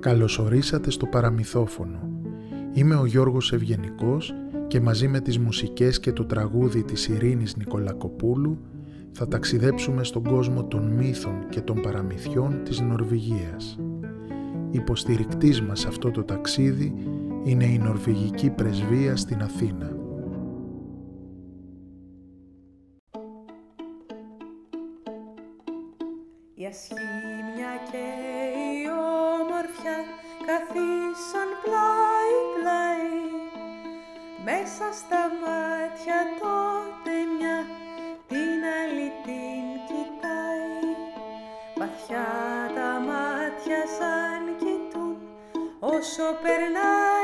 Καλωσορίσατε στο παραμυθόφωνο. Είμαι ο Γιώργος Ευγενικός και μαζί με τις μουσικές και το τραγούδι της Ειρήνης Νικολακοπούλου θα ταξιδέψουμε στον κόσμο των μύθων και των παραμυθιών της Νορβηγίας. Υποστηρικτής μας αυτό το ταξίδι είναι η Νορβηγική Πρεσβεία στην Αθήνα. Η ασχήμια και η όμορφια καθίσαν πλάι-πλάι μέσα στα μάτια τότε μια την άλλη την κοιτάει. Βαθιά τα μάτια σαν κοιτούν όσο περνάει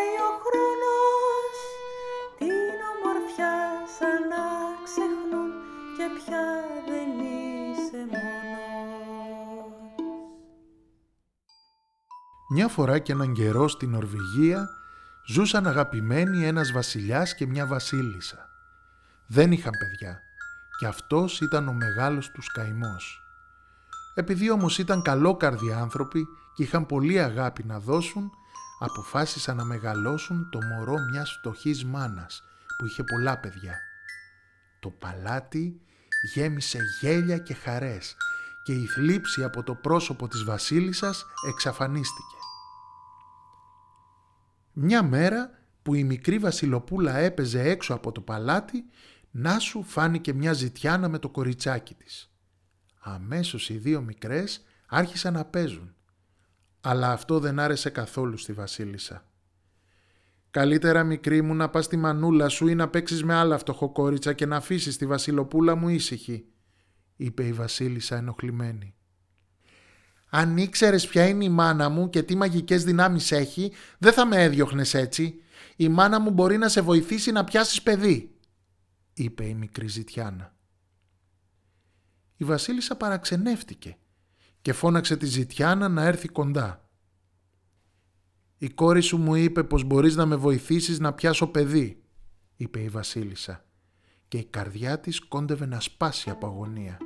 Μια φορά και έναν καιρό στην Νορβηγία ζούσαν αγαπημένοι ένας βασιλιάς και μια βασίλισσα. Δεν είχαν παιδιά και αυτός ήταν ο μεγάλος τους καημός. Επειδή όμως ήταν καλόκαρδοι άνθρωποι και είχαν πολύ αγάπη να δώσουν, αποφάσισαν να μεγαλώσουν το μωρό μιας φτωχής μάνας που είχε πολλά παιδιά. Το παλάτι γέμισε γέλια και χαρές και η θλίψη από το πρόσωπο της βασίλισσας εξαφανίστηκε. Μια μέρα που η μικρή βασιλοπούλα έπαιζε έξω από το παλάτι, να σου φάνηκε μια ζητιάνα με το κοριτσάκι της. Αμέσως οι δύο μικρές άρχισαν να παίζουν. Αλλά αυτό δεν άρεσε καθόλου στη βασίλισσα. «Καλύτερα μικρή μου να πας στη μανούλα σου ή να παίξεις με άλλα φτωχοκόριτσα και να αφήσεις τη βασιλοπούλα μου ήσυχη», είπε η βασίλισσα ενοχλημένη. Αν ήξερες ποια είναι η μάνα μου και τι μαγικές δυνάμεις έχει, δεν θα με έδιωχνες έτσι. Η μάνα μου μπορεί να σε βοηθήσει να πιάσεις παιδί, είπε η μικρή ζητιάνα. Η βασίλισσα παραξενεύτηκε και φώναξε τη ζητιάνα να έρθει κοντά. «Η κόρη σου μου είπε πως μπορείς να με βοηθήσεις να πιάσω παιδί», είπε η βασίλισσα και η καρδιά της κόντευε να σπάσει από αγωνία.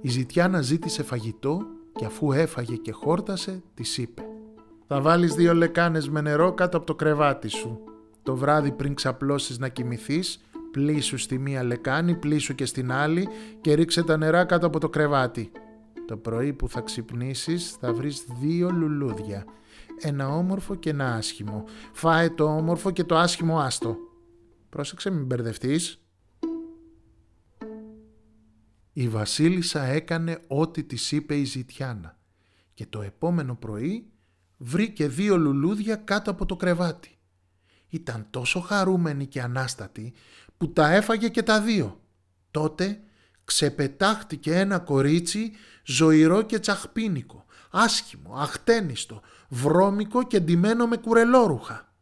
Η ζητιάνα ζήτησε φαγητό και αφού έφαγε και χόρτασε, της είπε «Θα βάλεις δύο λεκάνες με νερό κάτω από το κρεβάτι σου. Το βράδυ πριν ξαπλώσεις να κοιμηθείς, πλήσου στη μία λεκάνη, πλήσου και στην άλλη και ρίξε τα νερά κάτω από το κρεβάτι. Το πρωί που θα ξυπνήσεις θα βρεις δύο λουλούδια, ένα όμορφο και ένα άσχημο. Φάε το όμορφο και το άσχημο άστο. Πρόσεξε μην μπερδευτείς. Η βασίλισσα έκανε ό,τι της είπε η ζητιάνα και το επόμενο πρωί βρήκε δύο λουλούδια κάτω από το κρεβάτι. Ήταν τόσο χαρούμενη και ανάστατη που τα έφαγε και τα δύο. Τότε ξεπετάχτηκε ένα κορίτσι ζωηρό και τσαχπίνικο, άσχημο, αχτένιστο, βρώμικο και ντυμένο με κουρελόρουχα.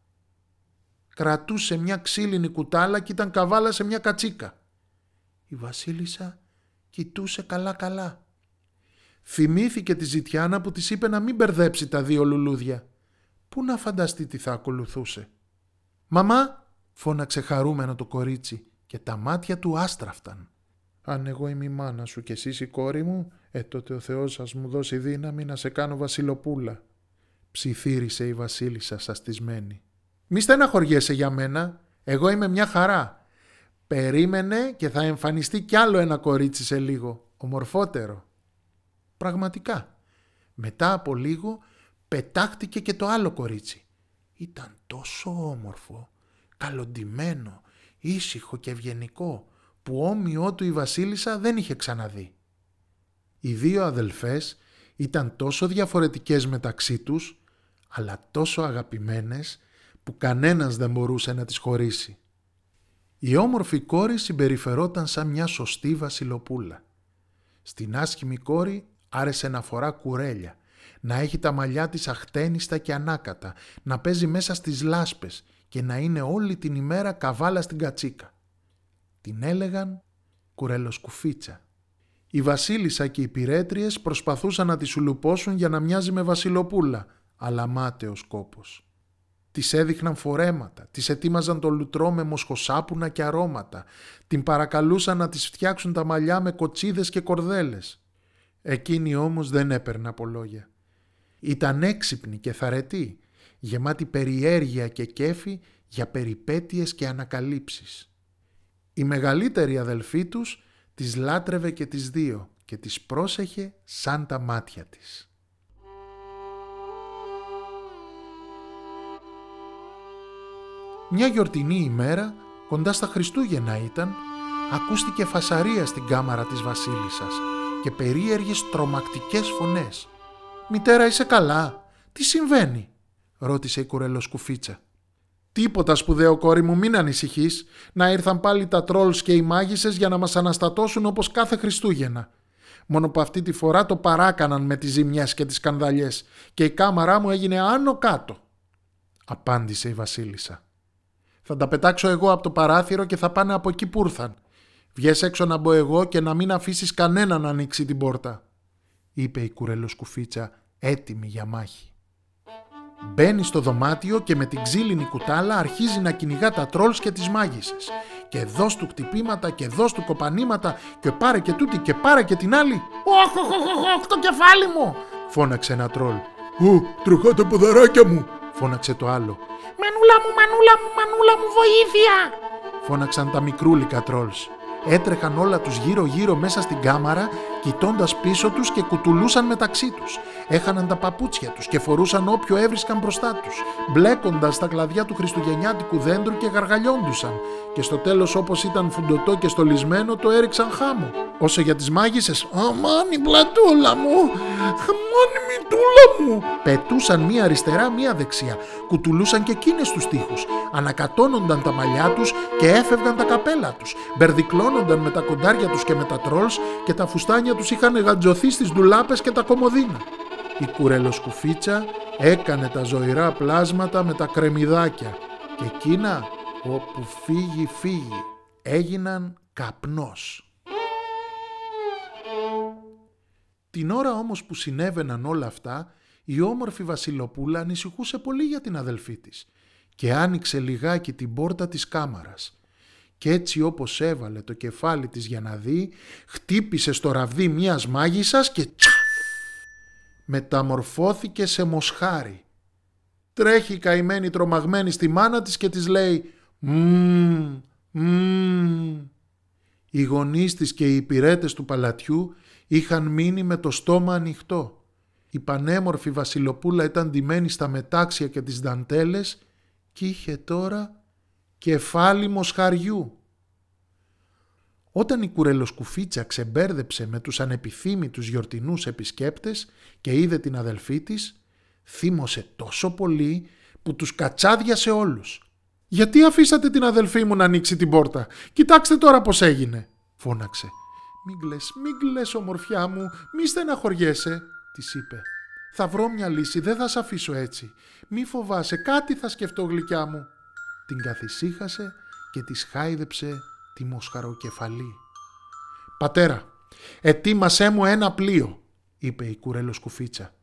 Κρατούσε μια ξύλινη κουτάλα και ήταν καβάλα σε μια κατσίκα. Η βασίλισσα κοιτούσε καλά-καλά. Θυμήθηκε τη ζητιάνα που της είπε να μην μπερδέψει τα δύο λουλούδια. Πού να φανταστεί τι θα ακολουθούσε. «Μαμά», φώναξε χαρούμενο το κορίτσι και τα μάτια του άστραφταν. «Αν εγώ είμαι η μάνα σου και εσείς η κόρη μου, ε τότε ο Θεός σας μου δώσει δύναμη να σε κάνω βασιλοπούλα», ψιθύρισε η βασίλισσα σαστισμένη. «Μη στεναχωριέσαι για μένα, εγώ είμαι μια χαρά Περίμενε και θα εμφανιστεί κι άλλο ένα κορίτσι σε λίγο, ομορφότερο. Πραγματικά, μετά από λίγο πετάχτηκε και το άλλο κορίτσι. Ήταν τόσο όμορφο, καλοντημένο, ήσυχο και ευγενικό, που όμοιό του η βασίλισσα δεν είχε ξαναδεί. Οι δύο αδελφές ήταν τόσο διαφορετικές μεταξύ τους, αλλά τόσο αγαπημένες, που κανένας δεν μπορούσε να τις χωρίσει. Η όμορφη κόρη συμπεριφερόταν σαν μια σωστή βασιλοπούλα. Στην άσχημη κόρη άρεσε να φορά κουρέλια, να έχει τα μαλλιά της αχτένιστα και ανάκατα, να παίζει μέσα στις λάσπες και να είναι όλη την ημέρα καβάλα στην κατσίκα. Την έλεγαν κουρελοσκουφίτσα. Η βασίλισσα και οι πυρέτριες προσπαθούσαν να τη σουλουπώσουν για να μοιάζει με βασιλοπούλα, αλλά μάταιος κόπος. Τη έδειχναν φορέματα, τη ετοίμαζαν το λουτρό με μοσχοσάπουνα και αρώματα, την παρακαλούσαν να τις φτιάξουν τα μαλλιά με κοτσίδες και κορδέλες. Εκείνη όμως δεν έπαιρνε από λόγια. Ήταν έξυπνη και θαρετή, γεμάτη περιέργεια και κέφι για περιπέτειες και ανακαλύψεις. Η μεγαλύτερη αδελφή τους τις λάτρευε και τις δύο και τις πρόσεχε σαν τα μάτια της. Μια γιορτινή ημέρα, κοντά στα Χριστούγεννα ήταν, ακούστηκε φασαρία στην κάμαρα της βασίλισσας και περίεργες τρομακτικές φωνές. «Μητέρα είσαι καλά, τι συμβαίνει» ρώτησε η κουρελοσκουφίτσα. «Τίποτα σπουδαίο κόρη μου, μην ανησυχείς. Να ήρθαν πάλι τα τρόλς και οι μάγισσες για να μας αναστατώσουν όπως κάθε Χριστούγεννα. Μόνο που αυτή τη φορά το παράκαναν με τις ζημιές και τις σκανδαλιές και η κάμαρά μου έγινε άνω κάτω», απάντησε η βασίλισσα. «Θα τα πετάξω εγώ από το παράθυρο και θα πάνε από εκεί που ήρθαν. Βγες έξω να μπω εγώ και να μην αφήσεις κανέναν να ανοίξει την πόρτα», είπε η κουρελοσκουφίτσα έτοιμη για μάχη. Μπαίνει στο δωμάτιο και με την ξύλινη κουτάλα αρχίζει να κυνηγά τα τρόλς και τις μάγισσες. Και δώσ' του κτυπήματα και δώσ' του κοπανήματα και πάρε και τούτη και πάρε και την άλλη. «Όχ, όχ, όχ, το κεφάλι μου!» φώναξε ένα τρόλ. «Ω, τροχά τα ποδαράκια μου!» Φώναξε το άλλο. «Μανούλα μου, μανούλα μου, μανούλα μου, βοήθεια!» φώναξαν τα μικρούλικα τρόλς. Έτρεχαν όλα τους γύρω-γύρω μέσα στην κάμαρα, κοιτώντας πίσω τους και κουτουλούσαν μεταξύ τους. Έχαναν τα παπούτσια τους και φορούσαν όποιο έβρισκαν μπροστά τους, μπλέκοντας τα κλαδιά του χριστουγεννιάτικου δέντρου και γαργαλιόντουσαν. Και στο τέλος όπως ήταν φουντωτό και στολισμένο το έριξαν χάμο. Όσο για τις μάγισσες, «Αμάν η πλατούλα μου, αμάν η μητούλα μου», πετούσαν μία αριστερά μία δεξιά, κουτουλούσαν και εκείνες τους τοίχους, ανακατώνονταν τα μαλλιά τους και έφευγαν τα καπέλα τους, μπερδικλώνονταν με τα κοντάρια τους και με τα τρόλς και τα φουστάνια τους είχαν γαντζωθεί στις ντουλάπες και τα κομμωδίνα. Η κουρελοσκουφίτσα έκανε τα ζωηρά πλάσματα με τα κρεμμυδάκια. Και εκείνα όπου φύγει φύγει έγιναν καπνός. Την ώρα όμως που συνέβαιναν όλα αυτά, η όμορφη Βασιλοπούλα ανησυχούσε πολύ για την αδελφή της και άνοιξε λιγάκι την πόρτα της κάμαρας. Κι έτσι όπως έβαλε το κεφάλι της για να δει, χτύπησε στο ραβδί μιας μάγισσας και τσαφ! Μεταμορφώθηκε σε μοσχάρι. Τρέχει η καημένη τρομαγμένη στη μάνα της και της λέει «Μμμ, μμμ». Οι γονείς της και οι υπηρέτες του παλατιού είχαν μείνει με το στόμα ανοιχτό. Η πανέμορφη βασιλοπούλα ήταν ντυμένη στα μετάξια και τις δαντέλες και είχε τώρα κεφάλι μοσχαριού. Όταν η κουρελοσκουφίτσα ξεμπέρδεψε με τους ανεπιθύμητους γιορτινούς επισκέπτες και είδε την αδελφή της, θύμωσε τόσο πολύ που τους κατσάδιασε όλους. «Γιατί αφήσατε την αδελφή μου να ανοίξει την πόρτα; Κοιτάξτε τώρα πώς έγινε», φώναξε. «Μην κλαις, μην κλαις ομορφιά μου, μη στεναχωριέσαι», της είπε. «Θα βρω μια λύση, δεν θα σε αφήσω έτσι. Μη φοβάσαι, κάτι θα σκεφτώ γλυκιά μου». Την καθησύχασε και της χάιδεψε τη μοσχαροκεφαλή. «Πατέρα, ετοίμασέ μου ένα πλοίο», είπε η κουρέλος σκουφίτσα.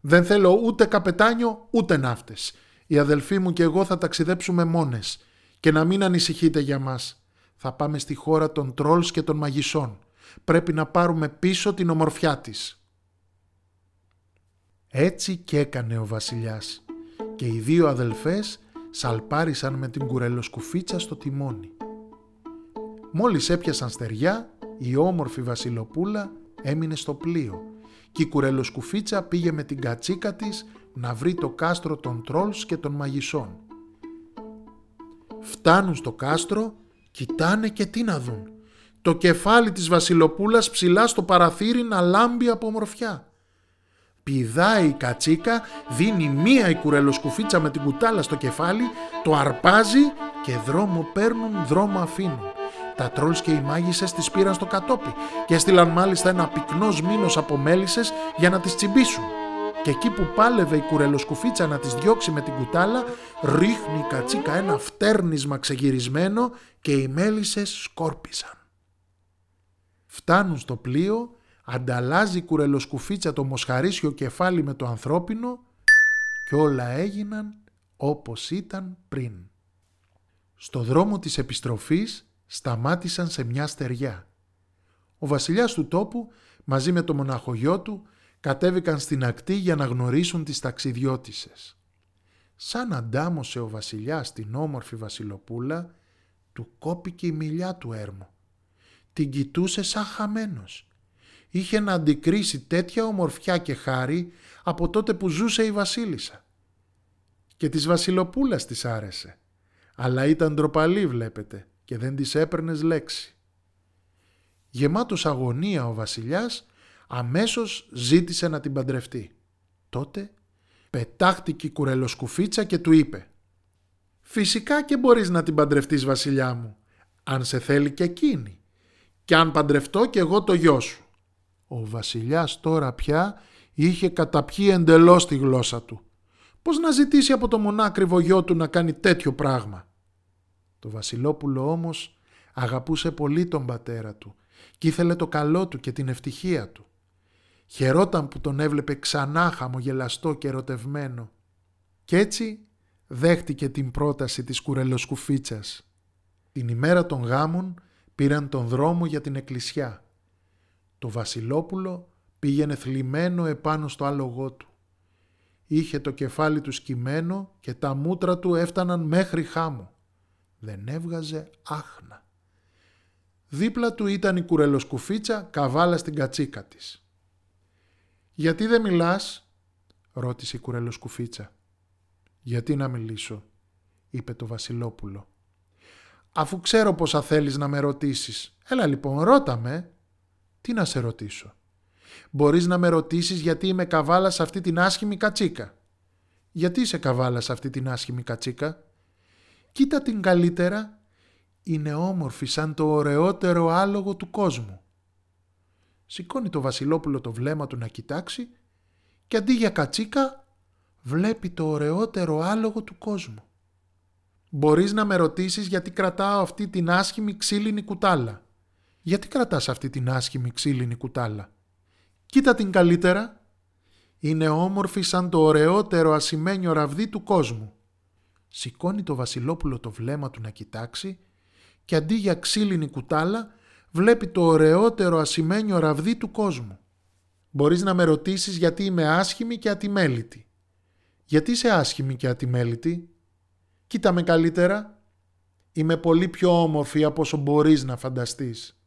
«Δεν θέλω ούτε καπετάνιο ούτε ναύτες. Οι αδελφοί μου και εγώ θα ταξιδέψουμε μόνες και να μην ανησυχείτε για μας. Θα πάμε στη χώρα των τρόλς και των μαγισσών. Πρέπει να πάρουμε πίσω την ομορφιά της». Έτσι και έκανε ο βασιλιάς και οι δύο αδελφές σαλπάρισαν με την κουρελοσκουφίτσα στο τιμόνι. Μόλις έπιασαν στεριά, η όμορφη βασιλοπούλα έμεινε στο πλοίο και η κουρελοσκουφίτσα πήγε με την κατσίκα της να βρει το κάστρο των τρόλς και των μαγισσών. Φτάνουν στο κάστρο, κοιτάνε και τι να δουν. Το κεφάλι της βασιλοπούλας ψηλά στο παραθύρι να λάμπει από ομορφιά. Πηδάει η κατσίκα, δίνει μία η κουρελοσκουφίτσα με την κουτάλα στο κεφάλι, το αρπάζει και δρόμο παίρνουν, δρόμο αφήνουν. Τα τρόλς και οι μάγισσες τις πήραν στο κατόπι και έστειλαν μάλιστα ένα πυκνός μήνος από μέλισσες για να τις τσιμπήσουν. Και εκεί που πάλευε η κουρελοσκουφίτσα να τις διώξει με την κουτάλα, ρίχνει η κατσίκα ένα φτέρνισμα ξεγυρισμένο και οι μέλισσες σκόρπισαν. Φτάνουν στο πλοίο, ανταλλάζει η κουρελοσκουφίτσα το μοσχαρίσιο κεφάλι με το ανθρώπινο και όλα έγιναν όπως ήταν πριν. Στο δρόμο της επιστροφής σταμάτησαν σε μια στεριά. Ο βασιλιάς του τόπου μαζί με το μοναχογιό του κατέβηκαν στην ακτή για να γνωρίσουν τις ταξιδιώτισες. Σαν αντάμωσε ο βασιλιάς την όμορφη βασιλοπούλα, του κόπηκε η μιλιά του έρμο. Την κοιτούσε σαν χαμένος. Είχε να αντικρίσει τέτοια ομορφιά και χάρη από τότε που ζούσε η βασίλισσα. Και της βασιλοπούλας της άρεσε. Αλλά ήταν ντροπαλή βλέπετε και δεν της έπαιρνες λέξη. Γεμάτος αγωνία ο βασιλιάς αμέσως ζήτησε να την παντρευτεί. Τότε πετάχτηκε η κουρελοσκουφίτσα και του είπε «Φυσικά και μπορείς να την παντρευτείς βασιλιά μου, αν σε θέλει και εκείνη, και αν παντρευτώ και εγώ το γιο σου». Ο βασιλιάς τώρα πια είχε καταπιεί εντελώς τη γλώσσα του. Πώς να ζητήσει από το μονάκριβο γιο του να κάνει τέτοιο πράγμα; Το βασιλόπουλο όμως αγαπούσε πολύ τον πατέρα του και ήθελε το καλό του και την ευτυχία του. Χαιρόταν που τον έβλεπε ξανά χαμογελαστό και ερωτευμένο. Κι έτσι δέχτηκε την πρόταση της κουρελοσκουφίτσας. Την ημέρα των γάμων πήραν τον δρόμο για την εκκλησιά. Το βασιλόπουλο πήγαινε θλιμμένο επάνω στο άλογό του. Είχε το κεφάλι του σκυμμένο και τα μούτρα του έφταναν μέχρι χάμο. Δεν έβγαζε άχνα. Δίπλα του ήταν η κουρελοσκουφίτσα καβάλα στην κατσίκα της. «Γιατί δεν μιλάς» ρώτησε η κουρελοσκουφίτσα. «Γιατί να μιλήσω» είπε το βασιλόπουλο. «Αφού ξέρω πόσα θέλεις να με ρωτήσεις. Έλα λοιπόν ρώτα με». «Τι να σε ρωτήσω» Μπορείς να με ρωτήσεις γιατί είμαι καβάλα σε αυτή την άσχημη κατσίκα. Γιατί είσαι καβάλα σε αυτή την άσχημη κατσίκα. Κοίτα την καλύτερα. Είναι όμορφη σαν το ωραιότερο άλογο του κόσμου. Σηκώνει το βασιλόπουλο το βλέμμα του να κοιτάξει και αντί για κατσίκα βλέπει το ωραιότερο άλογο του κόσμου. Μπορείς να με ρωτήσεις γιατί κρατάω αυτή την άσχημη ξύλινη κουτάλα; Γιατί κρατάς αυτή την άσχημη ξύλινη κουτάλα; Κοίτα την καλύτερα. Είναι όμορφη σαν το ωραιότερο ασημένιο ραβδί του κόσμου. Σηκώνει το βασιλόπουλο το βλέμμα του να κοιτάξει και αντί για ξύλινη κουτάλα βλέπει το ωραιότερο ασημένιο ραβδί του κόσμου. Μπορείς να με ρωτήσεις γιατί είμαι άσχημη και ατιμέλητη. Γιατί είσαι άσχημη και ατιμέλητη; Κοίτα με καλύτερα. Είμαι πολύ πιο όμορφη από όσο μπορείς να φανταστείς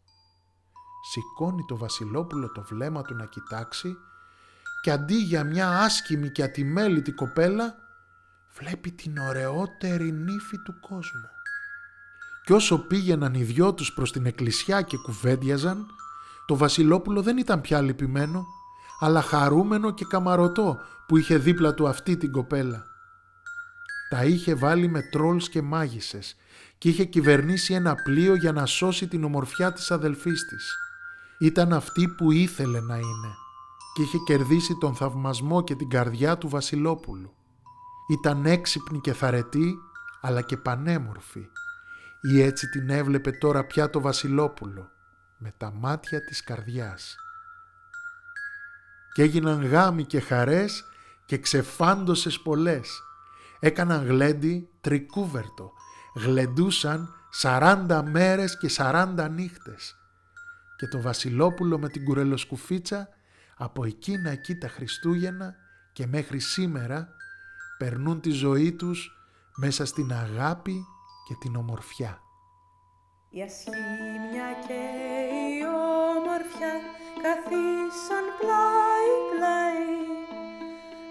σηκώνει το βασιλόπουλο το βλέμμα του να κοιτάξει και αντί για μια άσκημη και ατιμέλητη κοπέλα βλέπει την ωραιότερη νύφη του κόσμου. Και όσο πήγαιναν οι δυο τους προς την εκκλησιά και κουβέντιαζαν, το βασιλόπουλο δεν ήταν πια λυπημένο, αλλά χαρούμενο και καμαρωτό που είχε δίπλα του αυτή την κοπέλα. Τα είχε βάλει με τρόλς και μάγισσες και είχε κυβερνήσει ένα πλοίο για να σώσει την ομορφιά της αδελφής της ήταν αυτή που ήθελε να είναι και είχε κερδίσει τον θαυμασμό και την καρδιά του Βασιλόπουλου. Ήταν έξυπνη και θαρετή αλλά και πανέμορφη ή έτσι την έβλεπε τώρα πια το Βασιλόπουλο με τα μάτια της καρδιάς. Και έγιναν γάμοι και χαρές και ξεφάντωσες πολλές. Έκαναν γλέντι τρικούβερτο, γλεντούσαν σαράντα μέρες και σαράντα νύχτες και το βασιλόπουλο με την κουρελοσκουφίτσα από εκείνα εκεί τα Χριστούγεννα και μέχρι σήμερα περνούν τη ζωή τους μέσα στην αγάπη και την ομορφιά. Η ασχήμια και η ομορφιά καθίσαν πλάι πλάι.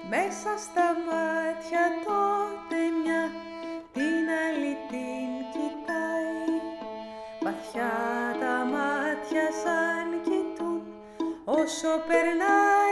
Μέσα στα μάτια τότε μια την άλλη την κοιτάει. Βαθιά Όσο περνάει